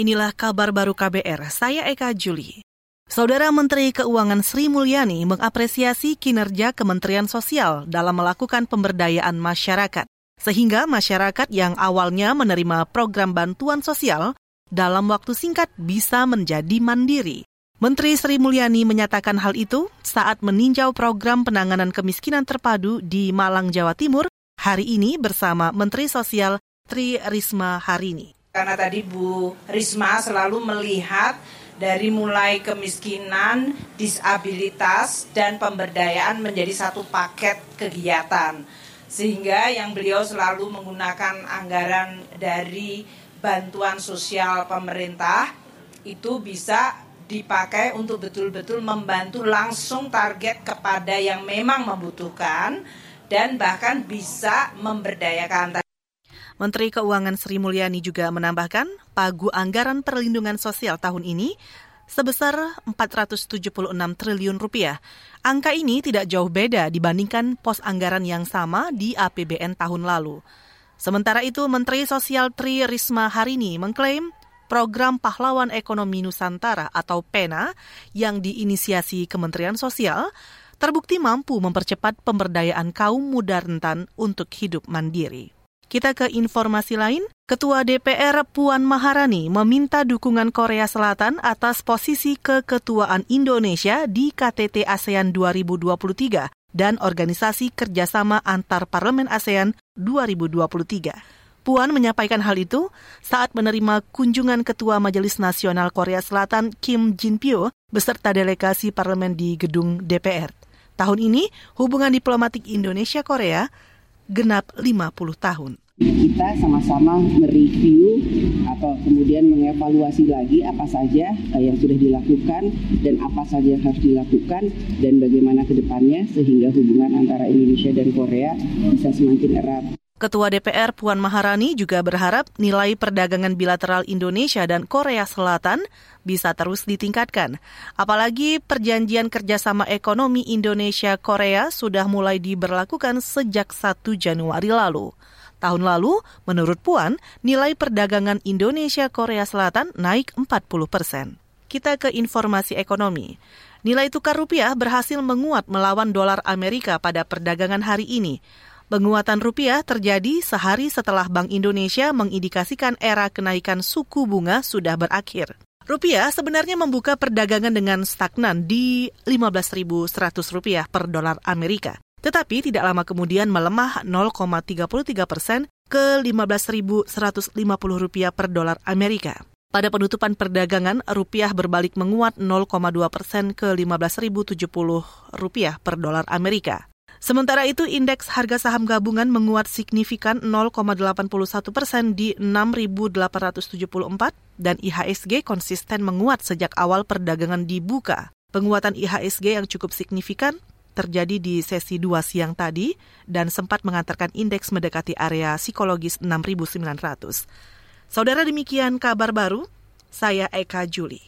Inilah kabar baru KBR, saya Eka Juli. Saudara Menteri Keuangan Sri Mulyani mengapresiasi kinerja Kementerian Sosial dalam melakukan pemberdayaan masyarakat, sehingga masyarakat yang awalnya menerima program bantuan sosial dalam waktu singkat bisa menjadi mandiri. Menteri Sri Mulyani menyatakan hal itu saat meninjau program penanganan kemiskinan terpadu di Malang, Jawa Timur hari ini bersama Menteri Sosial Tri Risma Harini. Karena tadi Bu Risma selalu melihat dari mulai kemiskinan, disabilitas, dan pemberdayaan menjadi satu paket kegiatan. Sehingga yang beliau selalu menggunakan anggaran dari bantuan sosial pemerintah itu bisa dipakai untuk betul-betul membantu langsung target kepada yang memang membutuhkan dan bahkan bisa memberdayakan Menteri Keuangan Sri Mulyani juga menambahkan pagu anggaran perlindungan sosial tahun ini sebesar 476 triliun rupiah. Angka ini tidak jauh beda dibandingkan pos anggaran yang sama di APBN tahun lalu. Sementara itu, Menteri Sosial Tri Risma Harini mengklaim program Pahlawan Ekonomi Nusantara atau PENA yang diinisiasi Kementerian Sosial terbukti mampu mempercepat pemberdayaan kaum muda rentan untuk hidup mandiri. Kita ke informasi lain. Ketua DPR Puan Maharani meminta dukungan Korea Selatan atas posisi keketuaan Indonesia di KTT ASEAN 2023 dan Organisasi Kerjasama Antar Parlemen ASEAN 2023. Puan menyampaikan hal itu saat menerima kunjungan Ketua Majelis Nasional Korea Selatan Kim Jin Pyo beserta delegasi parlemen di gedung DPR. Tahun ini, hubungan diplomatik Indonesia-Korea genap 50 tahun. Kita sama-sama mereview atau kemudian mengevaluasi lagi apa saja eh, yang sudah dilakukan dan apa saja yang harus dilakukan dan bagaimana ke depannya sehingga hubungan antara Indonesia dan Korea bisa semakin erat. Ketua DPR Puan Maharani juga berharap nilai perdagangan bilateral Indonesia dan Korea Selatan bisa terus ditingkatkan. Apalagi perjanjian kerjasama ekonomi Indonesia-Korea sudah mulai diberlakukan sejak 1 Januari lalu. Tahun lalu, menurut Puan, nilai perdagangan Indonesia-Korea Selatan naik 40 persen. Kita ke informasi ekonomi. Nilai tukar rupiah berhasil menguat melawan dolar Amerika pada perdagangan hari ini. Penguatan rupiah terjadi sehari setelah Bank Indonesia mengindikasikan era kenaikan suku bunga sudah berakhir. Rupiah sebenarnya membuka perdagangan dengan stagnan di 15.100 rupiah per dolar Amerika tetapi tidak lama kemudian melemah 0,33 persen ke 15.150 rupiah per dolar Amerika. Pada penutupan perdagangan, rupiah berbalik menguat 0,2 persen ke 15.070 rupiah per dolar Amerika. Sementara itu, indeks harga saham gabungan menguat signifikan 0,81 persen di 6.874 dan IHSG konsisten menguat sejak awal perdagangan dibuka. Penguatan IHSG yang cukup signifikan terjadi di sesi 2 siang tadi dan sempat mengantarkan indeks mendekati area psikologis 6.900. Saudara demikian kabar baru, saya Eka Juli.